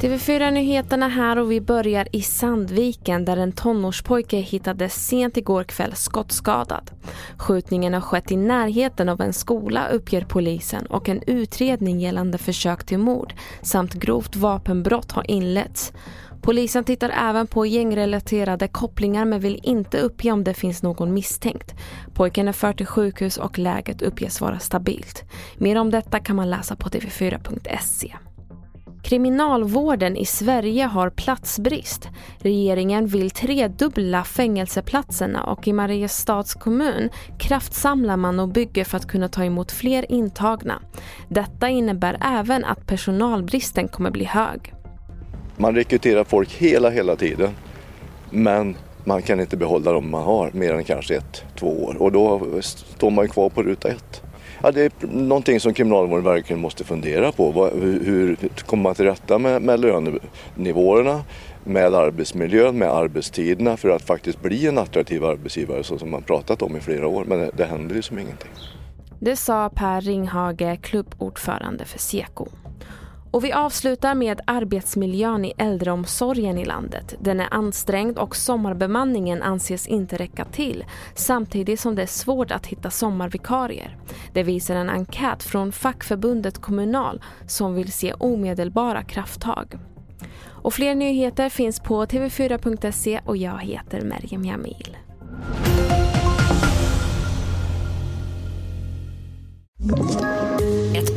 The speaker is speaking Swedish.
TV4-nyheterna här och vi börjar i Sandviken där en tonårspojke hittades sent igår kväll skottskadad. Skjutningen har skett i närheten av en skola uppger polisen och en utredning gällande försök till mord samt grovt vapenbrott har inletts. Polisen tittar även på gängrelaterade kopplingar men vill inte uppge om det finns någon misstänkt. Pojken är förd till sjukhus och läget uppges vara stabilt. Mer om detta kan man läsa på tv4.se. Kriminalvården i Sverige har platsbrist. Regeringen vill tredubbla fängelseplatserna och i Mariestads kommun kraftsamlar man och bygger för att kunna ta emot fler intagna. Detta innebär även att personalbristen kommer bli hög. Man rekryterar folk hela, hela tiden. Men man kan inte behålla dem man har mer än kanske ett, två år och då står man kvar på ruta ett. Ja, det är någonting som Kriminalvården verkligen måste fundera på. Hur, kommer man till rätta med, med lönenivåerna, med arbetsmiljön, med arbetstiderna för att faktiskt bli en attraktiv arbetsgivare så som man pratat om i flera år. Men det, det händer ju som ingenting. Det sa Per Ringhage, klubbordförande för Seko. Och vi avslutar med arbetsmiljön i äldreomsorgen i landet. Den är ansträngd och sommarbemanningen anses inte räcka till samtidigt som det är svårt att hitta sommarvikarier. Det visar en enkät från fackförbundet Kommunal som vill se omedelbara krafttag. Och fler nyheter finns på tv4.se och jag heter Merjem Jamil.